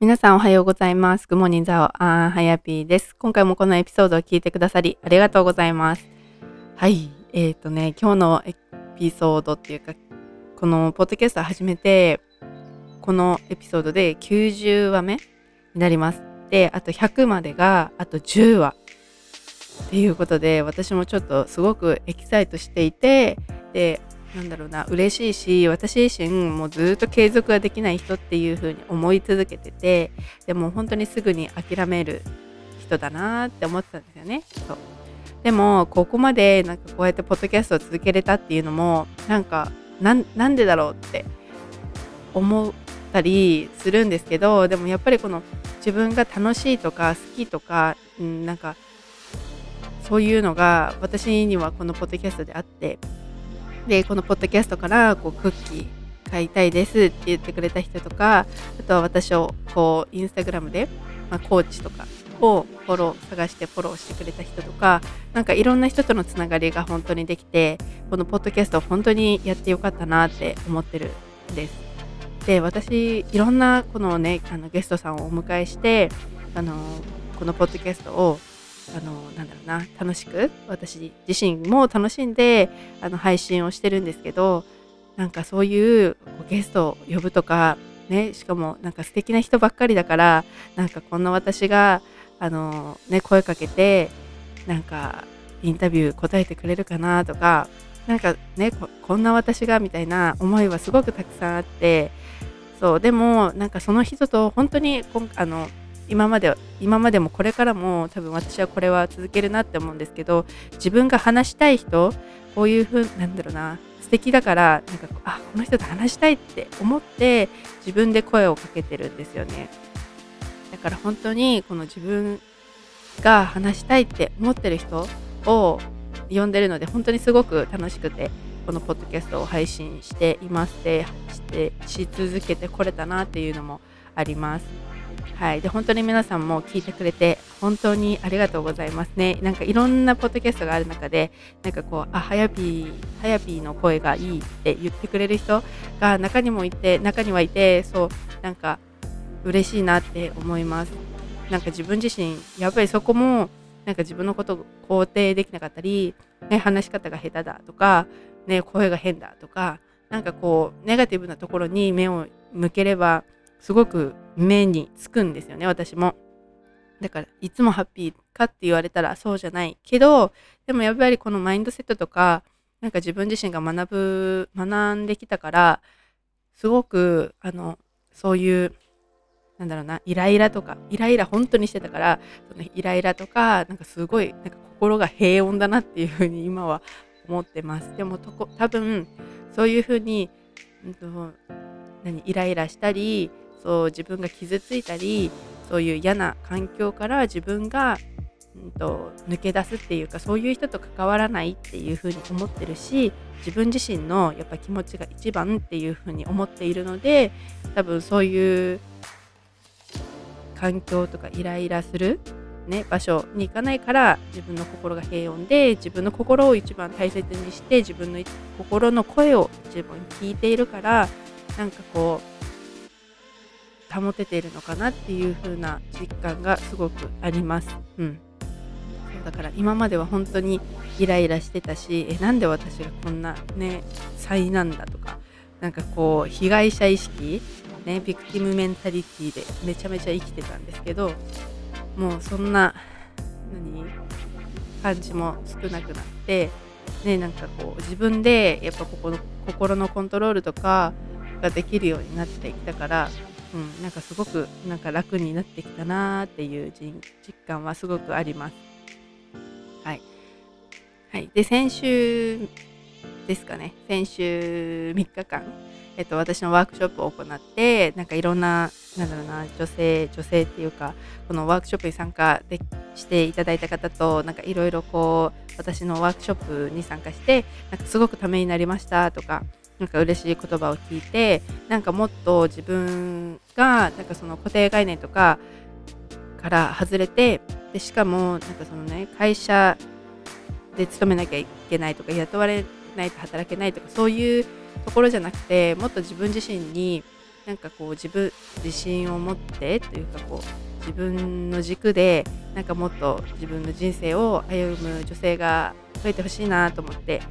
皆さんおはようございます。グモニザオアンハヤピーです。今回もこのエピソードを聞いてくださりありがとうございます。はい、えっ、ー、とね、今日のエピソードっていうか、このポッドキャストを始めて、このエピソードで90話目になります。で、あと100までがあと10話っていうことで、私もちょっとすごくエキサイトしていて、で、なんだろうな嬉しいし私自身もずっと継続ができない人っていう風に思い続けててでも本当にすぐに諦める人だなって思ってたんですよねそうでもここまでなんかこうやってポッドキャストを続けれたっていうのもなんかなんでだろうって思ったりするんですけどでもやっぱりこの自分が楽しいとか好きとか、うん、なんかそういうのが私にはこのポッドキャストであってでこのポッドキャストからこうクッキー買いたいですって言ってくれた人とかあとは私をこうインスタグラムで、まあ、コーチとかをフォロー探してフォローしてくれた人とかなんかいろんな人とのつながりが本当にできてこのポッドキャスト本当にやってよかったなって思ってるんです。で私いろんなこのねあのゲストさんをお迎えしてあのこのポッドキャストをあのなんだろうな楽しく私自身も楽しんであの配信をしてるんですけどなんかそういうゲストを呼ぶとかねしかもなんか素敵な人ばっかりだからなんかこんな私があのね声かけてなんかインタビュー答えてくれるかなとかなんかねこんな私がみたいな思いはすごくたくさんあってそうでもなんかその人と本当にあの今まで今までもこれからも多分私はこれは続けるなって思うんですけど自分が話したい人こういうふうなんだろうな素敵だからなんかあこの人と話したいって思って自分で声をかけてるんですよね。だから本当にこの自分が話したいって思ってる人を呼んでるので本当にすごく楽しくてこのポッドキャストを配信していますでしてし続けてこれたなっていうのもあります。はい、で本当に皆さんも聞いてくれて本当にありがとうございますね。なんかいろんなポッドキャストがある中でなんかこうあはやぴーはやぴーの声がいいって言ってくれる人が中にもいて中にはいてそうなんか嬉しいなって思います。なんか自分自身やっぱりそこもなんか自分のことを肯定できなかったり、ね、話し方が下手だとか、ね、声が変だとかなんかこうネガティブなところに目を向ければすごく目につくんですよね私も。だからいつもハッピーかって言われたらそうじゃないけどでもやっぱりこのマインドセットとかなんか自分自身が学ぶ学んできたからすごくあのそういうなんだろうなイライラとかイライラ本当にしてたからそのイライラとかなんかすごいなんか心が平穏だなっていうふうに今は思ってます。でもとこ多分そういうふうに、うんと、何イライラしたりそう自分が傷ついたりそういう嫌な環境から自分が、うんと、抜け出すっていうかそういう人と関わらないっていうふうに思ってるし自分自身のやっぱ気持ちが一番っていうふうに思っているので多分そういう環境とかイライラする、ね、場所に行かないから自分の心が平穏で自分の心を一番大切にして自分の心の声を自分に聞いているからなんかこう保てているのかなっていう風な実感がすごくあります。うん、そうだから今までは本当にイライラしてたしえなんで私がこんなね災難だとかなんかこう被害者意識ねビクティムメンタリティでめちゃめちゃ生きてたんですけどもうそんな何感じも少なくなってねなんかこう自分でやっぱここの心のコントロールとかができるようになってきたからうん、なんかすごくなんか楽になってきたなーっていう実感はすごくあります。はい。はい、で先週ですかね先週3日間、えっと、私のワークショップを行ってなんかいろんななんだろうな女性女性っていうかこのワークショップに参加でしていただいた方となんかいろいろこう私のワークショップに参加してなんかすごくためになりましたとかなんか嬉しい言葉を聞いてなんかもっと自分がなんかその固定概念とかから外れてでしかもなんかそのね会社で勤めなきゃいけないとか雇われないと働けないとかそういうところじゃなくてもっと自分自身になんかこう自分自信を持ってというかこう自分の軸でなんかもっと自分の人生を歩む女性が増えてほしいなと思って。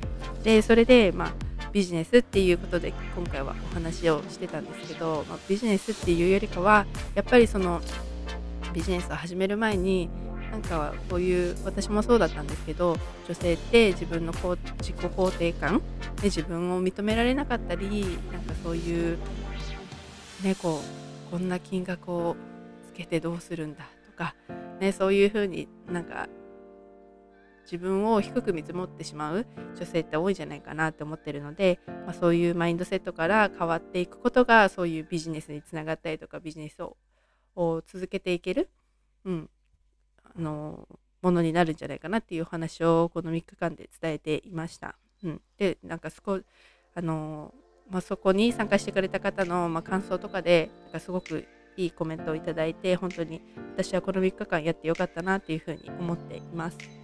でそれでまあビジネスっていうことで今回はお話をしてたんですけど、まあ、ビジネスっていうよりかはやっぱりそのビジネスを始める前になんかこういう私もそうだったんですけど女性って自分のこう自己肯定感で自分を認められなかったりなんかそういうねここんな金額をつけてどうするんだとか、ね、そういうふうになんか自分を低く見積もってしまう女性って多いんじゃないかなって思ってるので、まあ、そういうマインドセットから変わっていくことがそういうビジネスにつながったりとかビジネスを続けていける、うん、あのものになるんじゃないかなっていうお話をこの3日間で伝えていました。うん、でなんかそこあの、まあ、そこに参加してくれた方の、まあ、感想とかでなんかすごくいいコメントをいただいて本当に私はこの3日間やってよかったなっていうふうに思っています。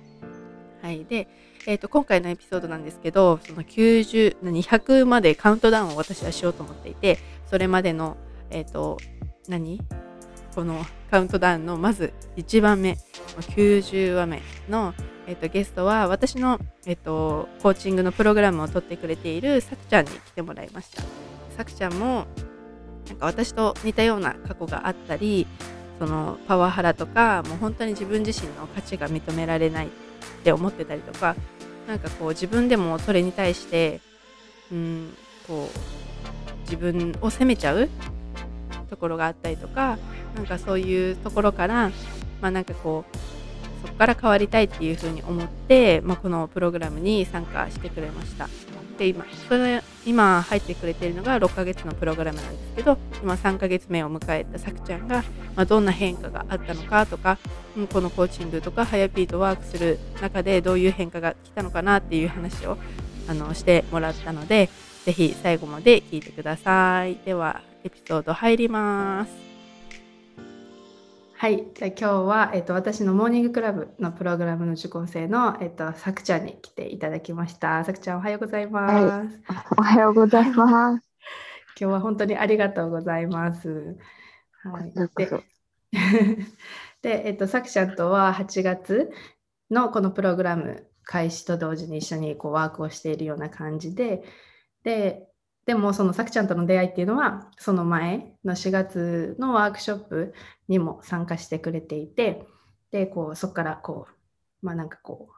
はい、で、えーと、今回のエピソードなんですけどその90 200までカウントダウンを私はしようと思っていてそれまでの、えーと何？このカウントダウンのまず1番目90話目の、えーと、ゲストは私の、えーと、コーチングのプログラムを取ってくれているさくちゃんに来てもらいました。さくちゃんもなんか私と似たような過去があったりそのパワハラとかもう本当に自分自身の価値が認められないっって思ってたりとかなんかこう自分でもそれに対してうんこう自分を責めちゃうところがあったりとかなんかそういうところからまあなんかこうそこから変わりたいっていうふうに思って、まあ、このプログラムに参加してくれました。で今それ今入ってくれているのが6ヶ月のプログラムなんですけど今3ヶ月目を迎えたさくちゃんが、まあ、どんな変化があったのかとか、うん、このコーチングとかハヤピーとワークする中でどういう変化が来たのかなっていう話をあのしてもらったのでぜひ最後まで聞いてください。ではエピソード入ります。はい、じゃあ今日は、えっと、私のモーニングクラブのプログラムの受講生の、えっと、さくちゃんに来ていただきました。さくちゃん、おはようございます。はい、おはようございます。今日は本当にありがとうございます。はい、で で、えっと、さくちゃんとは8月のこのプログラム開始と同時に一緒にこうワークをしているような感じで、で、でもそのさくちゃんとの出会いっていうのはその前の4月のワークショップにも参加してくれていてでこうそこからこうまあなんかこ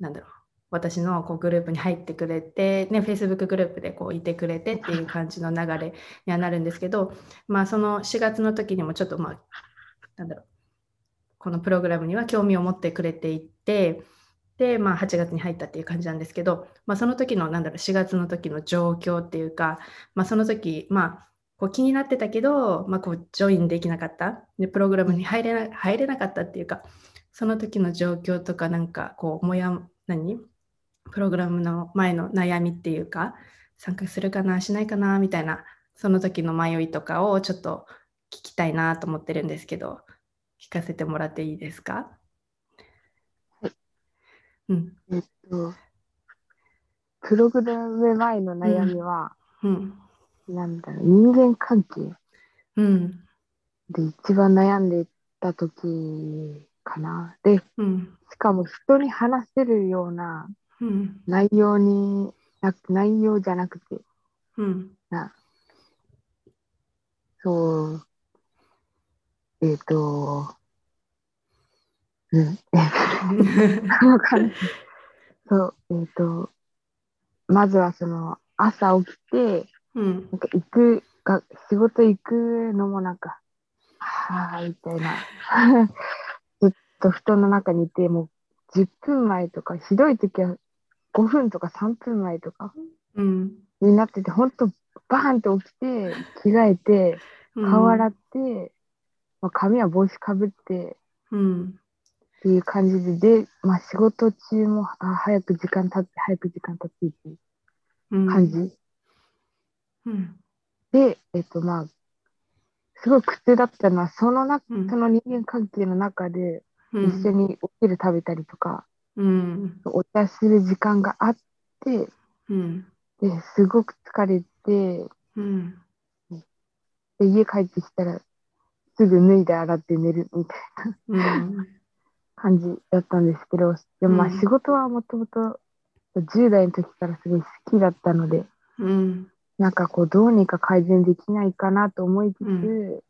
うなんだろう私のこうグループに入ってくれて、ね、Facebook グループでこういてくれてっていう感じの流れにはなるんですけど、まあ、その4月の時にもちょっとまあなんだろうこのプログラムには興味を持ってくれていてで、まあ、8月に入ったっていう感じなんですけど、まあ、その時のなんだろう4月の時の状況っていうか、まあ、その時、まあ、こう気になってたけど、まあ、こうジョインできなかった。でプログラムに入れな入れなかったっていうかその時の状況とかなんかこうもや何？プログラムの前の悩みっていうか参加するかなしないかなみたいなその時の迷いとかをちょっと聞きたいなと思ってるんですけど聞かせてもらっていいですか？うん、えっと、プログラム前の悩みは、うん、なんだろう、人間関係うん、で一番悩んでいた時かな。で、うん、しかも人に話せるような内容になく、内容じゃなくて、うん、なそう、えっ、ー、と、うん。そう、えっ、ー、と、まずはその朝起きて、うん、なんか行くが、仕事行くのもなんか、はあ、みたいな。ずっと布団の中にいて、もう10分前とか、ひどい時は5分とか3分前とかになってて、ほんとバーンと起きて、着替えて、顔洗って、うん、まあ、髪は帽子かぶって、うんっていう感じで、で、まあ仕事中も、あ、早く時間経って、早く時間経ってっていう感じ。うん、で、えっとまあ、すごい苦痛だったのは、そのな、うん、その人間関係の中で、一緒にお昼食べたりとか、うん、お茶する時間があって、うん、ですごく疲れて、うん、で、家帰ってきたら、すぐ脱いで洗って寝るみたいな。うん感じだったんですけど、でもまあうん。仕事はもともと10代の時からすごい好きだったので、うん。なんかこうどうにか改善できないかなと思いつつ、う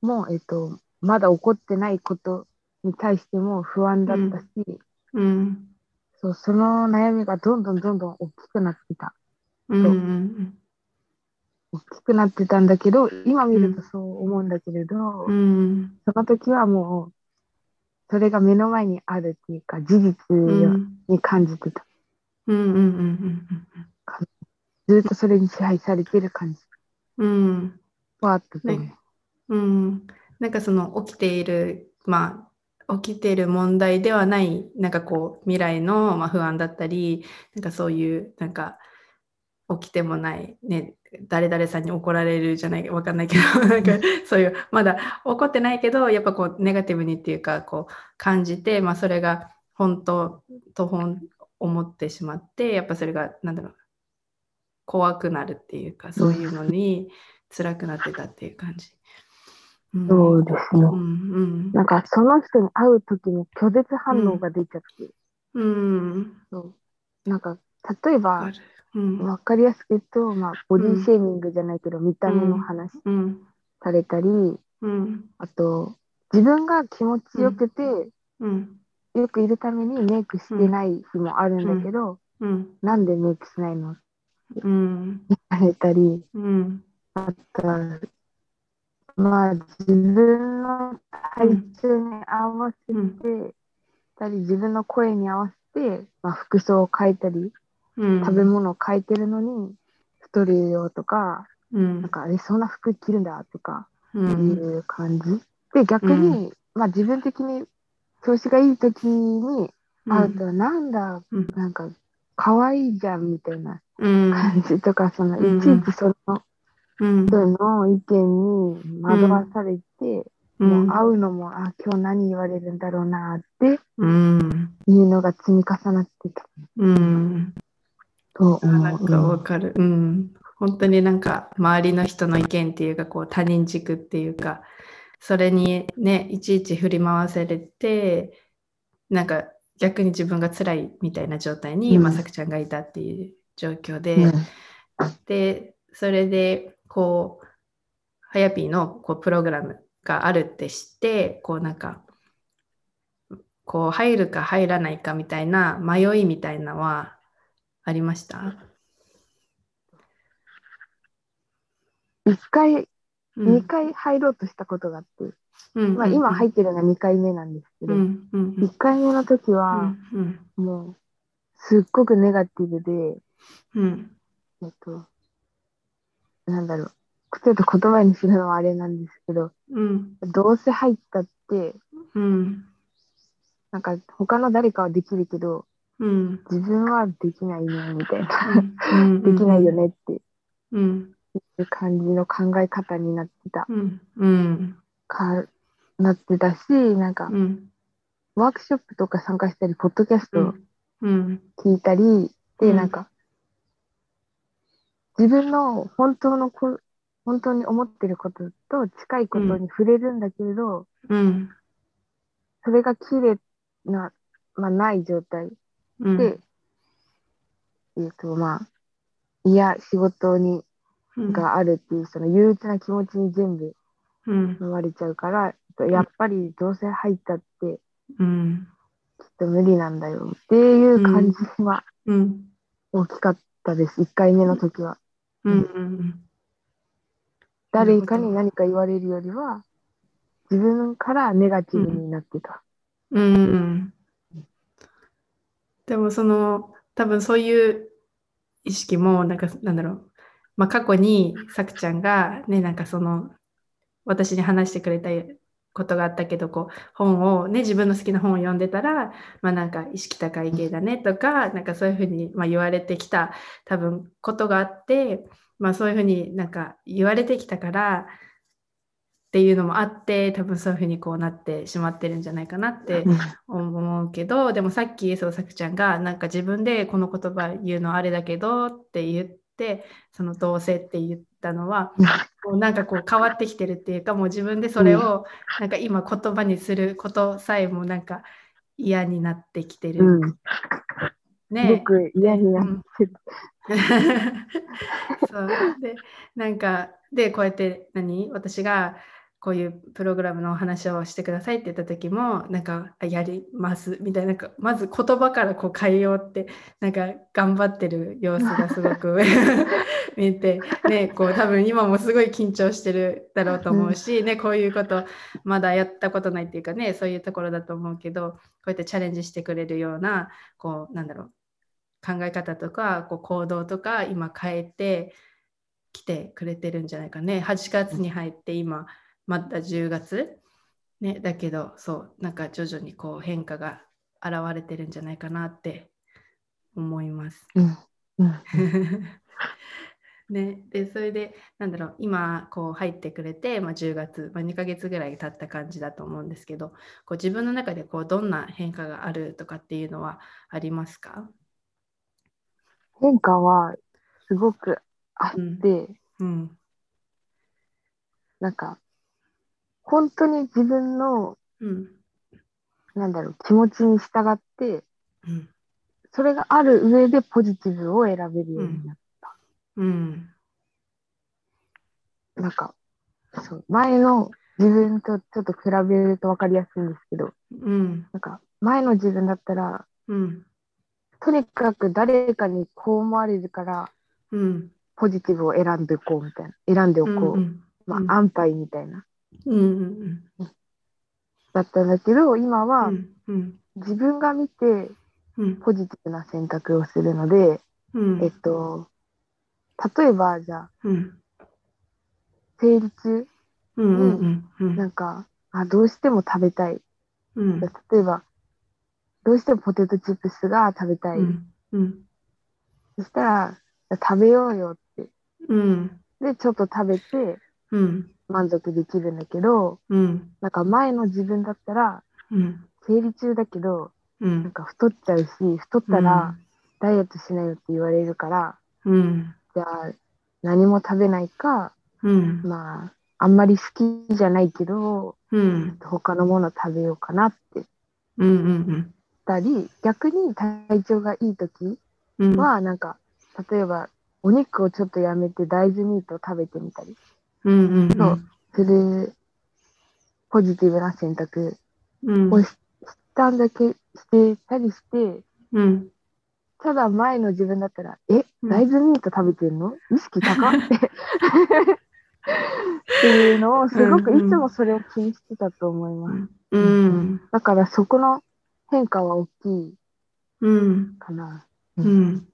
もう、えっと、まだ起こってないことに対しても不安だったし、うん。そう、その悩みがどんどんどんどん大きくなってた。うんうん大きくなってたんだけど、今見るとそう思うんだけれど、うん。その時はもう、それが目の前にあるっていうか、事実うんに感じてた。うん。うん。うん。ずっとそれに支配されてる感じ。うん。うんはあったと思う。ね。うん、なんかその起きている、まあ、起きている問題ではない、なんかこう、未来の、まあ、不安だったり、なんかそういう、なんか、起きてもない、ね、誰々さんに怒られるじゃない、わかんないけど、なんかそういう、まだ起こってないけど、やっぱこう、ネガティブにっていうか、こう、感じて、まあ、それが本当と本思ってしまって、やっぱそれが、なんだろう、怖くなるっていうか、そういうのに辛くなってたっていう感じ。うん。そうですね。うんうん。なんかその人に会う時に拒絶反応が出ちゃって、うん。そう。なんか例えばうん。分かりやすく言うと、まあ、ボディシェーミングじゃないけど、見た目の話うん。されたり、うん。あと自分が気持ちよくて、うん。よくいるためにメイクしてない日もあるんだけど、うん。なんでメイクしないの？ってうん。言われたり、うん。あとは、まあ自分の体調に合わせて、たり自分の声に合わせて、まあ、服装を変えたり、うん食べ物を変えてるのに太るよとか、うん。なんか、え、そんな服着るんだとかういんう感じ。で、逆に、まあ自分的に調子がいい時に会うと、なんだ、うん。なんか、可愛いじゃんみたいなうん。感じとか、その、うん。いちいちそのうん。人の意見に惑わされて、もう会うのも、あ、今日何言われるんだろうなってうん。いうのが積み重なってた。うんと。なんかわかる。うん。本当になんか周りの人の意見っていうかこう他人軸っていうかそれにねいちいち振り回されてなんか逆に自分が辛いみたいな状態に、うんまさくちゃんがいたっていう状況で、うんでそれでこうはやぴーのこうプログラムがあるって知ってこうなんかこう入るか入らないかみたいな迷いみたいなのはありました？一回、うん。二回入ろうとしたことがあって、うん。まあ今入っってるのは2回目なんですけど、うん。うん。うん。1回目の時うは、もう、すっごくネガティブで、うん。えっと、なんだろう、ちょっと言葉にするのはあれなんですけど、うん。どうせ入ったって、うん。なんか他の誰かはできるけど、うん。自分はできないね、みたいな。うん。できないよねって。うん。いう感じの考え方になってた、うか、なってたし、なんかう、んワークショップとか参加したり、ポッドキャストうん。聞いたり、うで、ん。なん。か、自分の本当のこ、本当に思ってることと近いことに触れるん。だけれど、うん。それが綺麗な、まあ、ない状態うん。で、えっと、まあ、いや、仕事に、うん。があるっていう、その憂鬱な気持ちに全部うん。生まれちゃうから、やっぱりどうせ入ったって、うん。きっと無理なんだよっていう感じはうん。大きかったです、1回目の時は。うん。うん。誰かに何か言われるよりは、自分からネガティブになってた。うん。うんでもその多分そういう意識もなんかなんだろう、まあ、過去にさくちゃんがねなんかその私に話してくれたことがあったけどこう本をね自分の好きな本を読んでたらまあなんか意識高い系だねとかなんかそういうふうにまあ言われてきた多分ことがあってまあそういうふうになんか言われてきたからっていうのもあって多分そういうふうにこうなってしまってるんじゃないかなって思うけどでもさっきそうさくちゃんがなんか自分でこの言葉言うのあれだけどって言ってそのどうせって言ったのはうんこうなんかこう変わってきてるっていうかもう自分でそれをなんか今言葉にすることさえもなんか嫌になってきてる。うん。すねごく嫌になってる。そうでなんかでこうやって何？私がこういうプログラムのお話をしてくださいって言った時もなんかあやりますみたいなまず言葉からこう変えようってなんか頑張ってる様子がすごく 見えて、ね、こう多分今もすごい緊張してるだろうと思うし、ね、こういうことまだやったことないっていうかねそういうところだと思うけどこうやってチャレンジしてくれるようなこうなんだろう考え方とかこう行動とか今変えてきてくれてるんじゃないかね。8月に入って今まだ10月、ね、だけどそうなんか徐々にこう変化が現れてるんじゃないかなって思います。うん。うん。ね、でそれでなんだろう今こう入ってくれて、まあ、10月、まあ、2ヶ月ぐらい経った感じだと思うんですけどこう自分の中でこうどんな変化があるとかっていうのはありますか？変化はすごくあって、うんなんか、本当に自分の、うんなんだろう、気持ちに従って、うんそれがある上でポジティブを選べるようになっうんた。なんか、そう、前の自分とちょっと比べると分かりやすいんですけど、うんなんか、前の自分だったら、うんとにかく誰かにこう思われるから、うんポジティブを選んでおこうみたいな。選んでおこう。うんうんまあ、安牌みたいな。うんうんだったんだけど、今うは自分が見てうん。ポジティブな選択をするので、うん。えっと、例えば、じゃあ、うん。生理中、うんうんうんなんか、あ、どうしても食べたい。うん。例えば、どうしてもポテトチップスが食べたい。そしたら、食べようよって。うん。で、ちょっと食べてうん満足できるんだけど、うん。なんか前の自分だったら、うん。生理中だけど、うん。なんか太っちゃうし、太ったらダイエットしないよって言われるから、うん。じゃあ何も食べないか、うん。まあ、あんまり好きじゃないけど、うん。他のもの食べようかなって。うんうんたり、逆に体調がいい時うん。は、なんか、例えば、お肉をちょっとやめて大豆ミートを食べてみたりうんうんそう。するポジティブな選択。うん。をししたんだけしてたりして、うん。ただ前の自分だったら、え、うん。大豆ミート食べてんの？意識高っ。て。っていうのをすごくうんうん。いつもそれを気にしてたと思います。うん。だからそこの変化は大きいうん。かな。うん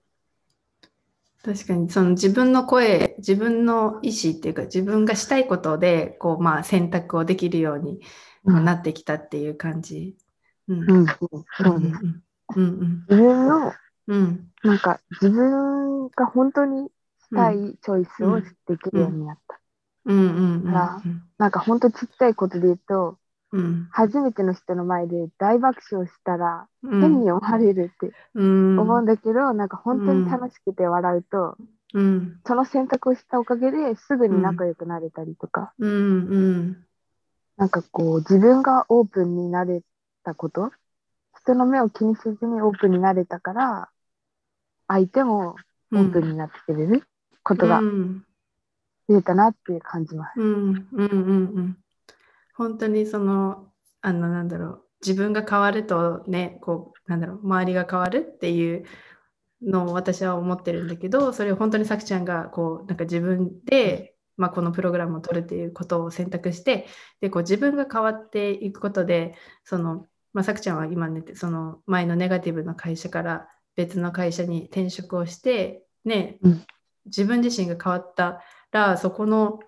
確かにその自分の声自分の意思っていうか自分がしたいことでこうまあ選択をできるようにうんなってきたっていう感じ。うん。うん、うん。そうです。うん自分の、うん。なんか自分が本当にしたいチョイスをできるようになった。うんうんうんあなんか本当ちっちゃいことで言うと、うん。初めての人の前で大爆笑したらうん。変に思われるってうん。思うんだけど、なんか本当に楽しくて笑うと、うん。その選択をしたおかげですぐに仲良くなれたりとか、うん。うん。なんかこう自分がオープンになれたこと、人の目を気にせずにオープンになれたから、相手もオープンになってくれることがうん。増えたなって感じます。うん。うん。うん。うん本当にそのあのなんだろう自分が変わるとねこうなんだろう周りが変わるっていうのを私は思ってるんだけどそれを本当にさくちゃんがこうなんか自分で、まあ、このプログラムを取るっていうことを選択してでこう自分が変わっていくことでその、まあ、さくちゃんは今ねその前のネガティブな会社から別の会社に転職をしてね、うん。自分自身が変わったらそこの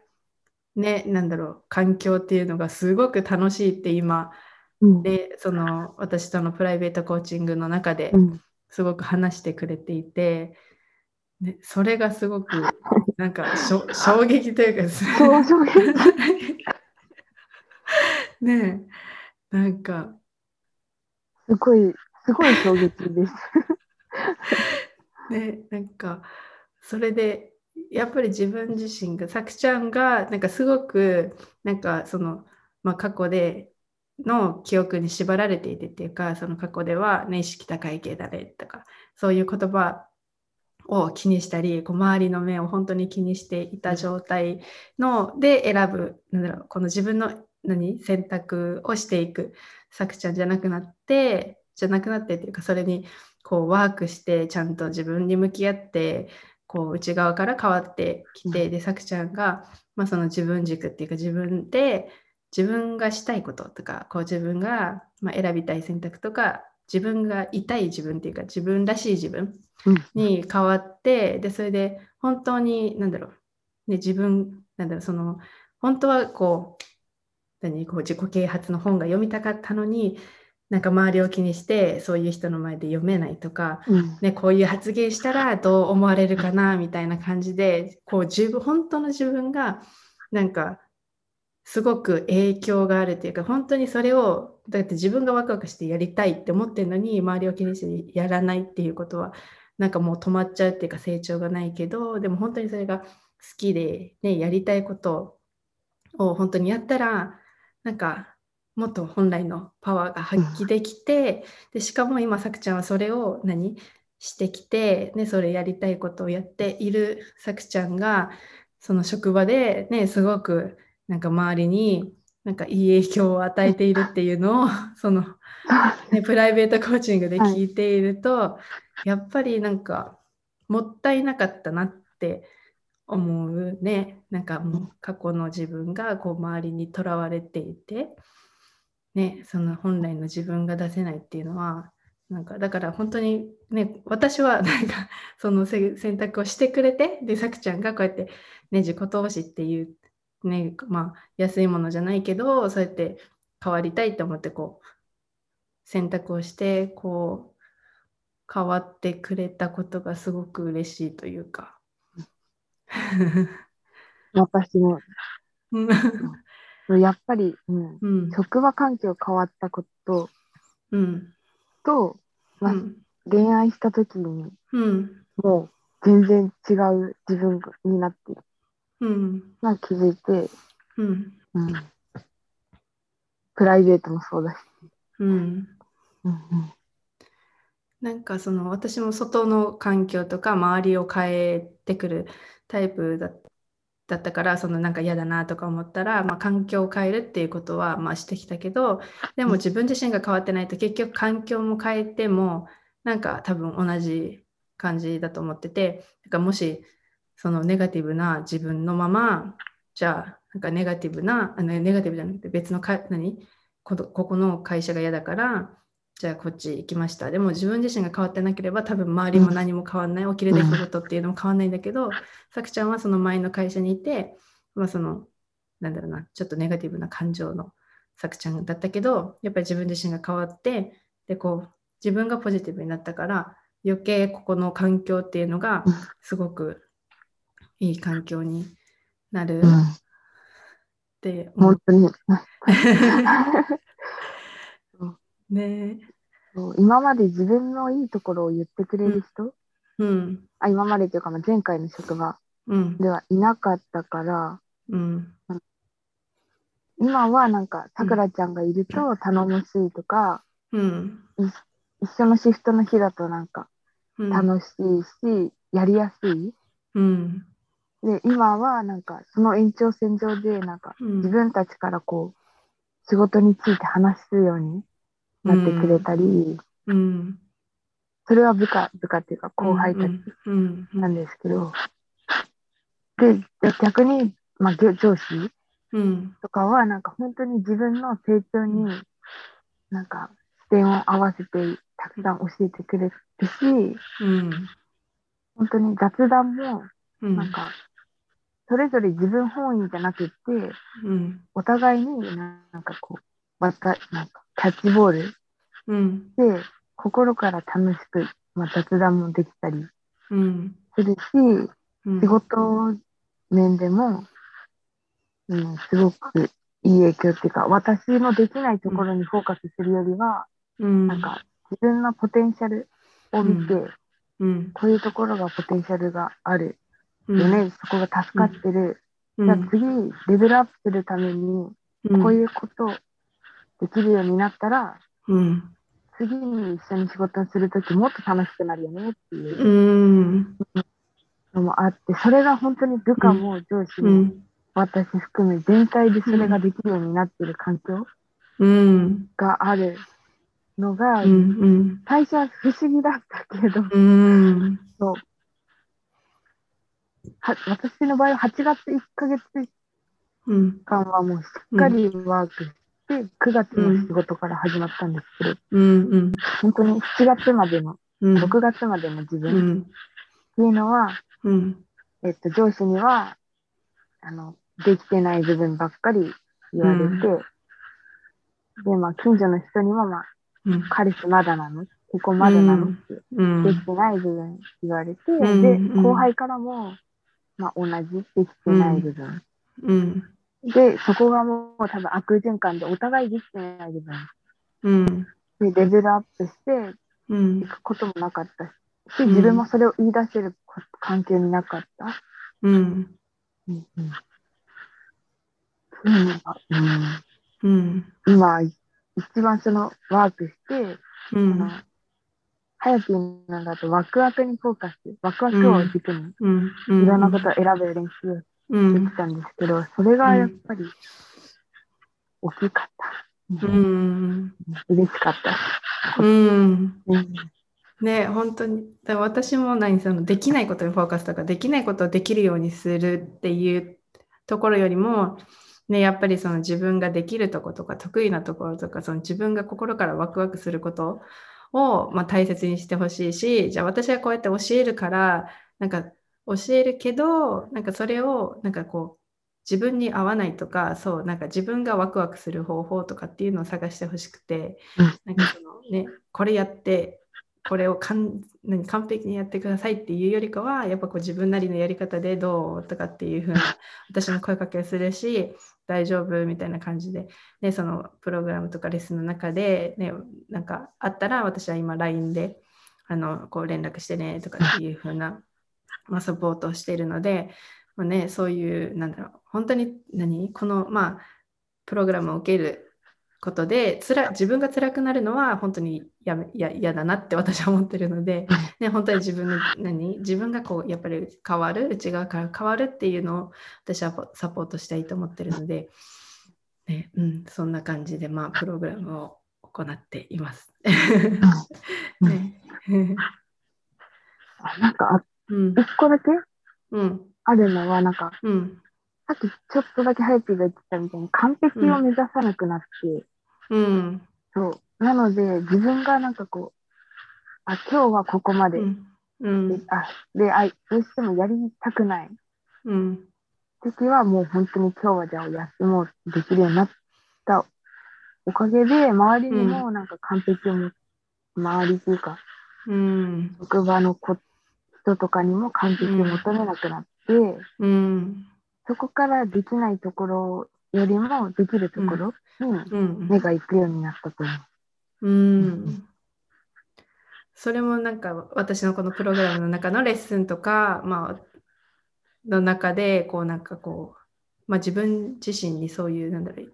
ねなんだろう環境っていうのがすごく楽しいって今うん。でその私とのプライベートコーチングの中でうん。すごく話してくれていて、ね、それがすごく なんか衝撃というかすね。え なんか。すごい、すごい衝撃です。ねなんかそれでやっぱり自分自身がさくちゃんがなんかすごくなんかその、まあ、過去での記憶に縛られていてっていうかその過去では、ね、意識高い系だねとかそういう言葉を気にしたりこう周りの目を本当に気にしていた状態ので選ぶなんだろうこの自分の何選択をしていくさくちゃんじゃなくなってじゃなくなってっていうかそれにこうワークしてちゃんと自分に向き合ってこう内側から変わってきて、でさくちゃんが、まあ、その自分軸っていうか自分で自分がしたいこととかこう自分が、まあ、選びたい選択とか自分がいたい自分っていうか自分らしい自分に変わって、でそれで本当に何だろう、ね、自分なんだろうその本当はこう何こう自己啓発の本が読みたかったのになんか周りを気にしてそういう人の前で読めないとか、うん、ね、こういう発言したらどう思われるかなみたいな感じでこう自分本当の自分がなんかすごく影響があるっていうか本当にそれをだって自分がワクワクしてやりたいって思ってるのに周りを気にしてやらないっていうことはなんかもう止まっちゃうっていうか成長がないけどでも本当にそれが好きで、ね、やりたいことを本当にやったらなんかもっと本来のパワーが発揮できて、でしかも今さくちゃんはそれを何してきて、ね、それやりたいことをやっているさくちゃんがその職場で、ね、すごくなんか周りになんかいい影響を与えているっていうのを その、ね、プライベートコーチングで聞いていると、はい、やっぱりなんかもったいなかったなって思うねなんかもう過去の自分がこう周りにとらわれていて。ね、その本来の自分が出せないっていうのはなんかだから本当にね私はなんか その選択をしてくれてでさくちゃんがこうやって、ね、自己投資っていうねまあ安いものじゃないけどそうやって変わりたいと思ってこう選択をしてこう変わってくれたことがすごく嬉しいというか。私も やっぱり、うん。うん、職場環境変わったこと、うん、と、まあ、恋愛した時に、もう全然違う自分になってる。うん、まあ気づいて、うん。うん、プライベートもそうだし。うん。うんうん、なんかその私も外の環境とか周りを変えてくるタイプだっだったからそのなんか嫌だなとか思ったら、まあ、環境を変えるっていうことはまあしてきたけどでも自分自身が変わってないと結局環境も変えてもなんか多分同じ感じだと思っててだからもしそのネガティブな自分のままじゃあなんかネガティブなあのネガティブじゃなくて別のか何？ここの会社が嫌だからじゃあこっち行きました。でも自分自身が変わってなければ多分周りも何も変わんない、起きる出来事っていうのも変わんないんだけど、さくちゃんはその前の会社にいて、まあその、なんだろうな、ちょっとネガティブな感情のさくちゃんだったけど、やっぱり自分自身が変わって、で、こう、自分がポジティブになったから、余計ここの環境っていうのがすごくいい環境になるって思う。本当に。ね。そう今まで自分のいいところを言ってくれる人、うん、あ今までというか前回の職場ではいなかったから、うん、今はなんかさくらちゃんがいると頼もしいとか、うん、一緒のシフトの日だとなんか楽しいし、やりやすい。うん、で今はなんかその延長線上でなんか自分たちからこう仕事について話すようになってくれたり、うん、それは部下、部下っていうか後輩たちなんですけど、で、逆に、まあ、上司とかは、なんか本当に自分の成長に、なんか視点を合わせてたくさん教えてくれるし、うん、本当に雑談も、なんか、それぞれ自分本位じゃなくて、うん、お互いになんかこう、また、なんか、キャッチボール。うん、で、心から楽しく、まあ、雑談もできたりするし、うん、仕事面でも、うん、すごくいい影響っていうか、私のできないところにフォーカスするよりは、うん、なんか自分のポテンシャルを見て、うん、こういうところがポテンシャルがあるうん。ね、そこが助かってる。うん。じゃあ次、レベルアップするために、うん。こういうことできるようになったら、うん。次に一緒に仕事をするときもっと楽しくなるよねっていううん。のもあって、それが本当に部下も上司もうん。私含め全体でそれができるようになっている環境うん。があるのが、うん最初は不思議だったけど、うん。そう。は私の場合は8月1ヶ月うん。間はもうしっかりワークして、9月の仕事から始まったんですけど、うん本当に7月までの、うん。6月までの自う分っんていうのは、うん。えっと、上司には、あの、できてない部分ばっかり言われて、うん。で、まあ、近所の人には、まあ、うん。彼氏まだなの？ここまだなの、うんってうん。できてない部分言われて、ん。で、うん後輩からも、まあ、同じできてない部分。うんで、そこがもう多分悪循環でお互いできてない部分。うん。で、レベルアップしてうん。いくこともなかったし、自分もそれを言い出せる関係になかった。うん。うん。うん。そういうのがうん。うん今、一番そのワークして、うあのんハヤピーなんだとワクワクにフォーカス、ワクワクを軸にうん。いろんなことを選ぶ練習をうんできたんですけど、それがやっぱり大きかった。うん。嬉しかった。うん。うん。ね本当に。私も何そのできないことにフォーカスとかできないことをできるようにするっていうところよりも、ね、やっぱりその自分ができるとことか得意なところとかその自分が心からワクワクすることを、まあ、大切にしてほしいしじゃあ私はこうやって教えるからなんか教えるけどなんかそれをなんかこう自分に合わないとかそうなんか自分がワクワクする方法とかっていうのを探してほしくてなんかそのねこれやってこれをかん何完璧にやってくださいっていうよりかはやっぱこう自分なりのやり方でどうとかっていう風な 私も声かけをするし大丈夫みたいな感じで、ね、そのプログラムとかレッスンの中で、ね、なんかあったら私は今 LINE であのこう連絡してねとかっていう風な、まあ、サポートをしているので、まあね、そういうなんだろう本当に何？このまあプログラムを受けることでつら自分が辛くなるのは本当にやめや嫌だなって私は思ってるので、ね、本当に自分の何？自分がこうやっぱり変わる内側から変わるっていうのを私はサポートしたいと思ってるので、ねうん、そんな感じで、まあ、プログラムを行っています。ね。あなんか、あうん。一個だけ？うん。あるのは、なんか、うん。さっきちょっとだけハヤピーが言ってたみたいに完璧を目指さなくなって、うん。そう。なので、自分がなんかこう、あ、今日はここまで。うん。うん。であであ、どうしてもやりたくない。うん。時は、もう本当に今日はじゃあ休もうできるようになったおかげで、周りにもなんか完璧をも、周りというか、うん。職場の子人とかにも完璧を求めなくなって、うんそこからできないところよりもできるところにうん目が行くようになったと思う。うんそれもなんか私のこのプログラムの中のレッスンとか、まあ、の中でこうなんかこう、まあ、自分自身にそういうなんだろう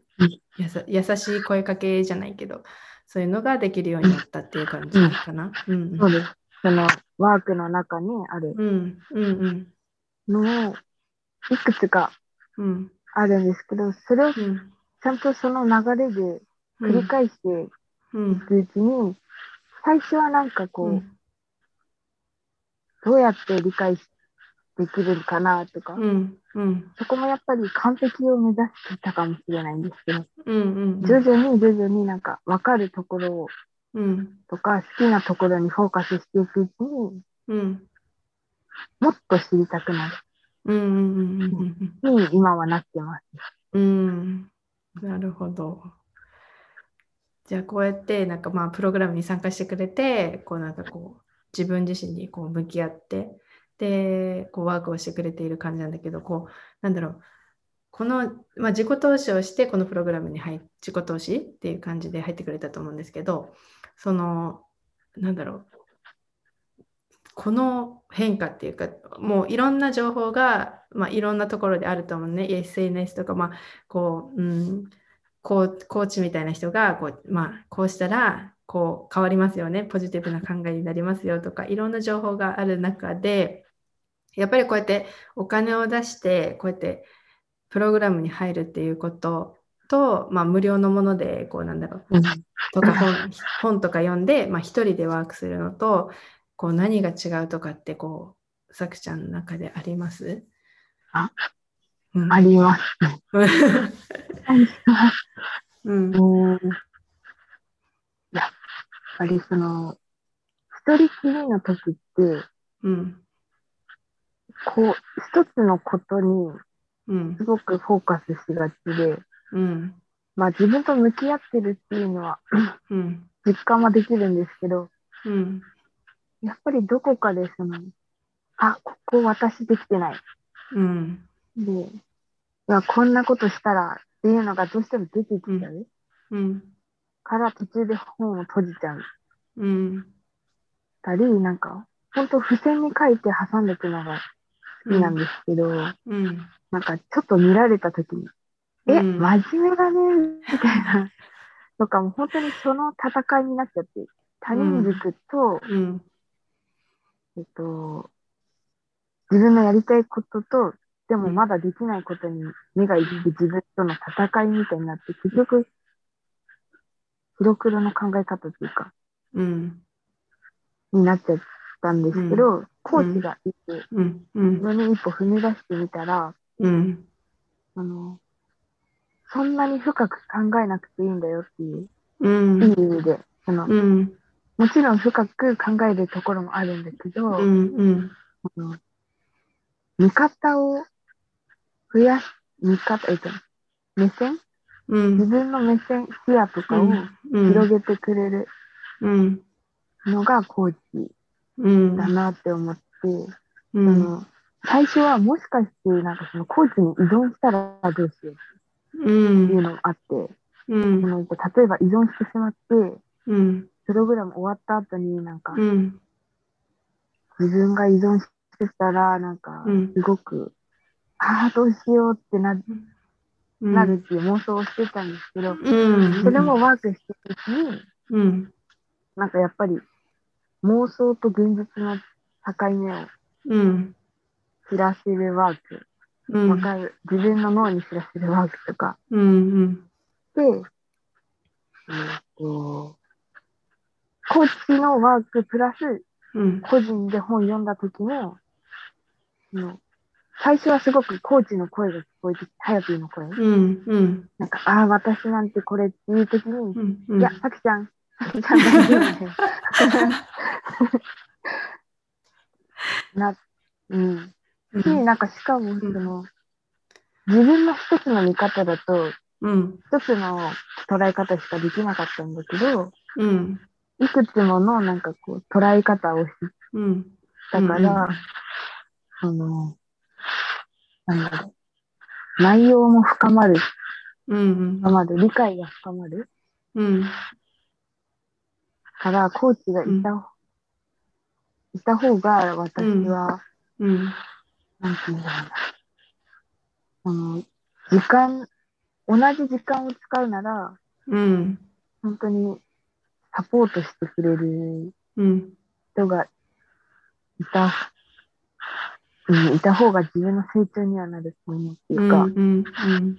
優しい声かけじゃないけどそういうのができるようになったっていう感じかな。うんそうです。そのワークの中にあるのをいくつかうんあるんですけど、それをちうんゃんとその流れで繰り返してうんいくうちに、最初はなんかこう、うん。どうやって理解できるかなとか、うん。うん。そこもやっぱり完璧を目指してたかもしれないんですけど、うんうん徐々に徐々になんか分かるところをうん。とか好きなところにフォーカスしていくうちにうんもっと知りたくなうん。うん。うん。るに今はなってます。うん、なるほど。じゃあこうやってなん。かまあプログラムに参加してくれてこうなん。かこう自分自身にこう向き合ってでこうワークをしてくれている感じなん。だけどこうなん。だろうこの、まあ、自己投資をしてこのプログラムに入自己投資っていう感じで入ってくれたと思うんですけどそのなんだろう。この変化っていうかもういろんな情報が、まあ、いろんなところであると思うね。SNS とか、まあこううん、コーコーチみたいな人がこう,、まあ、こうしたらこう変わりますよね。ポジティブな考えになりますよとかいろんな情報がある中でやっぱりこうやってお金を出してこうやってプログラムに入るっていうことと、まあ、無料のものでこうなんだろうとか本 本とか読んで、まあ、一人でワークするのとこう何が違うとかってこうさくちゃんの中であります？あ、うん、あります。う んうん。やっぱりその、一人きりの時って、うんこう、一つのことにうん。すごくフォーカスしがちで、うん。まあ自分と向き合ってるっていうのはうん。実感はできるんですけど、うん。やっぱりどこかでその、あ、ここ私できてない。うん。で、いや、こんなことしたらっていうのがどうしても出てきちゃう。うん。から途中で本を閉じちゃう。うん。たり、なんか、本当付箋に書いて挟んでいくのが好きなんですけど、うん。なんかちょっと見られた時に、え、うん。真面目だね、みたいな。とかも本当にその戦いになっちゃって、他人軸と、うん。えっと、自分のやりたいことと、でもまだできないことに目がいって自分との戦いみたいになって、結局、白黒の考え方っていうか、うん。になっちゃったんですけど、コーチがいて、うんう自ん。分に一歩踏み出してみたら、うん。あの、そんなに深く考えなくていいんだよっていう、うん。いい意味で、その、うん。もちろん深く考えるところもあるんだけど、うんうん。あの見方を増やす、見方、えっと、目線？うん。自分の目線、視野とかを広げてくれるうん。のがコーチうん。だなって思って、うそんの最初はもしかしてなんかそのコーチに依存したらどうしよううんっていうのもあって、うん。その例えば依存してしまって、うんプログラム終わった後になんかうん自分が依存してたらなんかうん。すごく、ああどうしようってななるっていう妄想をしてたんですけど、うん。それもワークしてるうちに、うん。なんかやっぱり妄想と現実の境目をうん知らせるワーク、うん。わかる、自分の脳に知らせるワークとか。うんで、えーっと、コーチのワークプラスうん。個人で本読んだ時の、の最初はすごくコーチの声が聞こえてきて、ハヤピーの声。うんうん。なんか、ああ、私なんてこれっていう時に、うんうん。いや、さきちゃん、さきちゃん大丈夫だよ。な、うん。し、なんかしかも、その、自分の一つの見方だと、うん。一つの捉え方しかできなかったんだけど、うん。いくつものなんかこう捉え方を知っうん。たから、その、なんだろう、内容も深まる、うん深まる、理解が深まる。うん。から、コーチがいた、いた方が私は、うんなんていうんだろうな。あの、時間、同じ時間を使うなら、うん。本当にサポートしてくれるうん。人がいた、うん、いた方が自分の成長にはなると思うっていうか、うんうん。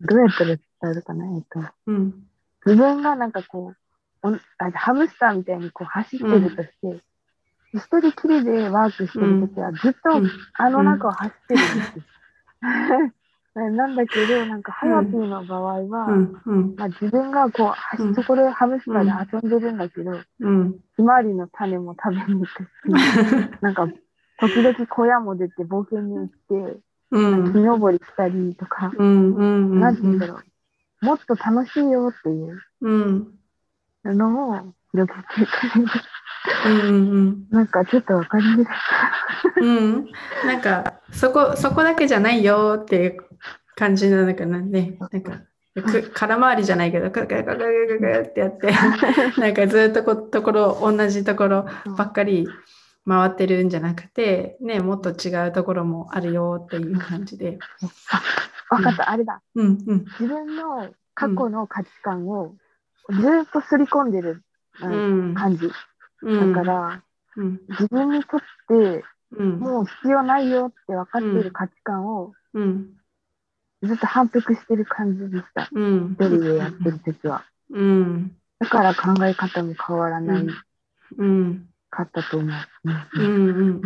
どうやったら伝えるかな、えっと、うん。自分がなんかこう、おんあハムスターみたいにこう走ってるとして、一人きりでワークしてるときはずっとうん。あの中を走ってるんです。よ。なんだけど、なんか、ハヤピーの場合は、まあ、自分がこう、そこでハムスターで遊んでるんだけど、うん。ひまわりの種も食べに行くし、なんか、時々小屋も出て冒険に行って、うん。木登りしたりとか、なんて言うんだろう。もっと楽しいよっていううん。のを広げてくれる。うんうんなんかちょっとわかりづらい。うん。なんかそこそこだけじゃないよっていう感じなのかなね。なんかく空回りじゃないけど、クルクルクルクルクルってやって、なんかずっとこところ、同じところばっかり回ってるんじゃなくて、ね、もっと違うところもあるよっていう感じで。わかった、あれだ。うんうん。自分の過去の価値観をずっとすり込んでる、ううんん。感じ。だから、うん自分にとってもう必要ないよって分かっている価値観をずっと反復してる感じでした。うん。一人でやってる時は。うん。だから考え方も変わらないかったと思う。うん。うん。うん。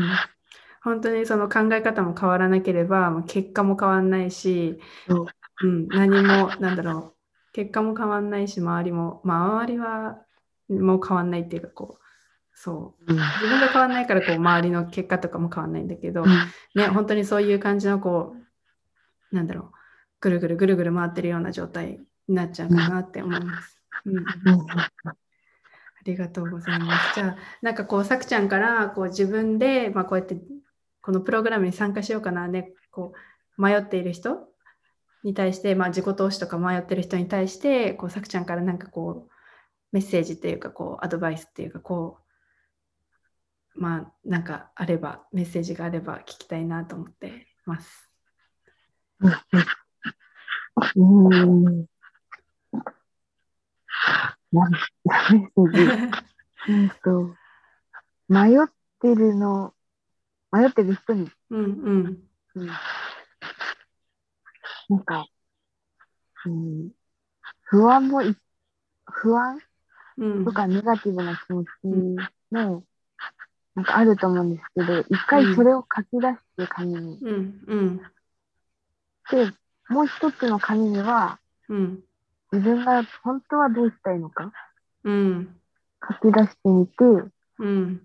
本当にその考え方も変わらなければ結果も変わらないし、うん、何もなん。だろう結果も変わらないし周りも、まあ、周りはもう変わらないっていうかこうそううん自分が変わらないからこう周りの結果とかも変わらないんだけど、うんね本当にそういう感じのこうなんだろうぐるぐるぐるぐる回ってるような状態になっちゃうかなって思います。うんうんありがとうございます。じゃあ、なんかこう、さくちゃんからこう自分で、まあ、こうやってこのプログラムに参加しようかなね、こう迷っている人に対して、まあ、自己投資とか迷ってる人に対して、こうさくちゃんからなんかこう、メッセージっていうか、こう、アドバイスっていうか、こう、まあ、なんかあれば、メッセージがあれば聞きたいなと思ってます。うん。何メッセージ。うんと、迷ってるの、迷ってる人に、うんうんうん、なんか、うん、不安もい、不安？うんとかネガティブな気持ちも、なんかあると思うんですけど、一回それを書き出して紙に。うんうん。で、もう一つの紙には、うん。自分が本当はどうしたいのかうん。書き出してみて、うん。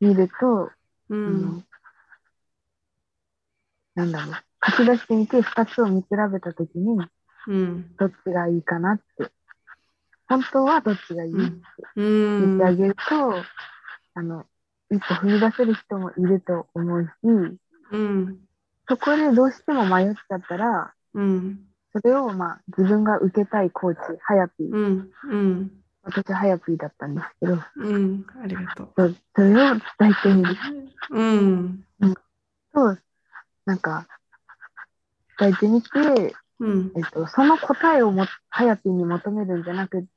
見ると、うあんのなんだろう、書き出してみて、二つを見比べたときに、うん。どっちがいいかなって。本当はどっちがいいってうん。言ってあげると、あの、一歩踏み出せる人もいると思うし、うん。そこでどうしても迷っちゃったら、うん。それをまあ自分が受けたいコーチ、ハヤピー、うん。うん。私ハヤピーだったんですけど、うん。ありがとう。そそれを伝えてみるうん。と、なんか、伝えてみて、うん。えっと、その答えをも、ハヤピーに求めるんじゃなくって、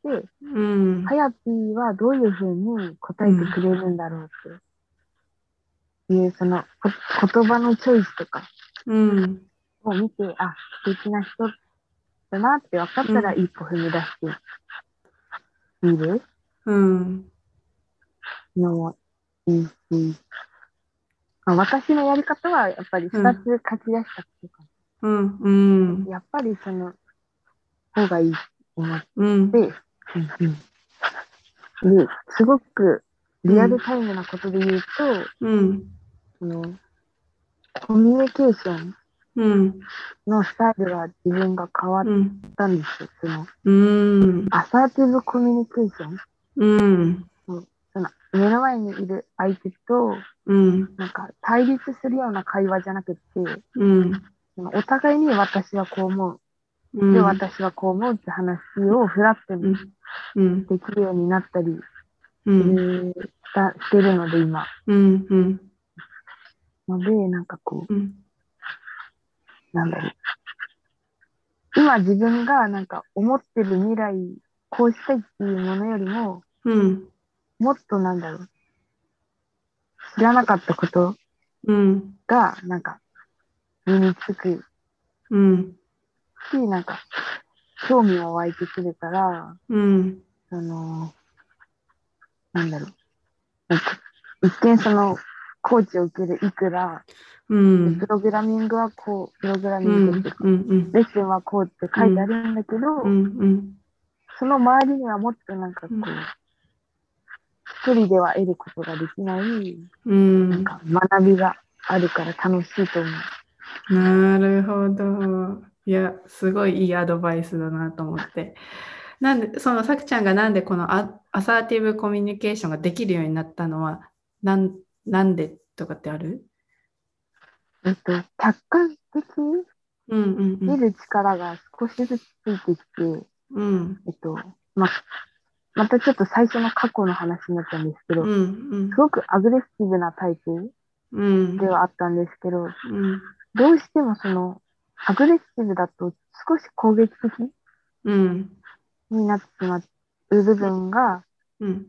うん。ハヤピーはどういうふうに答えてくれるんだろうって。いう、そのこ言葉のチョイスとか。うん。を見て、あ、素敵な人だなって分かったらう一歩踏み出してみる。うん。のもいいし、まあ、私のやり方はやっぱり二つ書き出したことかうんうん。な、やっぱりその方がいいと思って、うん。で、すごくリアルタイムなことで言うと、うん。そのコミュニケーションうんのスタイルが自分が変わっうんたんですよ。そのうん。アサーティブコミュニケーション。うん。その目の前にいる相手とうん。なんか対立するような会話じゃなくて、うんお互いに私はこう思う。うん。で、私はこう思うって話をフラットにうん。できるようになったりうすん。るしたしてるので、今。うん。うん。ので、なんかこう、うん。なんだろう。今自分がなんか思ってる未来、こうしたいっていうものよりも、うん。もっとなんだろう。知らなかったことうん。が、なんか、身につく。うん。し、なんか、興味も湧いてくるから、うん。その、なんだろう。なんか一見その、コーチを受けるいくら、うん。プログラミングはこう、プログラミうんングっていうか、うんレッスンはこうって書いてあるんだけど、うん。その周りにはもっとなんかこう、うん。一人では得ることができない、うん。なんか学びがあるから楽しいと思う。なるほど。いや、すごいいいアドバイスだなと思って。なんで、そのさくちゃんがなんでこのア、アサーティブコミュニケーションができるようになったのは、なん、なんでとかってある？えっと、客観的にうんうんうん。見る力が少しずつついてきて、うん。えっと、ま、またちょっと最初の過去の話になっちゃうんですけど、うんうん。すごくアグレッシブなタイプうん。ではあったんですけど、うんどうしてもその、アグレッシブだと少し攻撃的うん。になってしまう部分が、うん。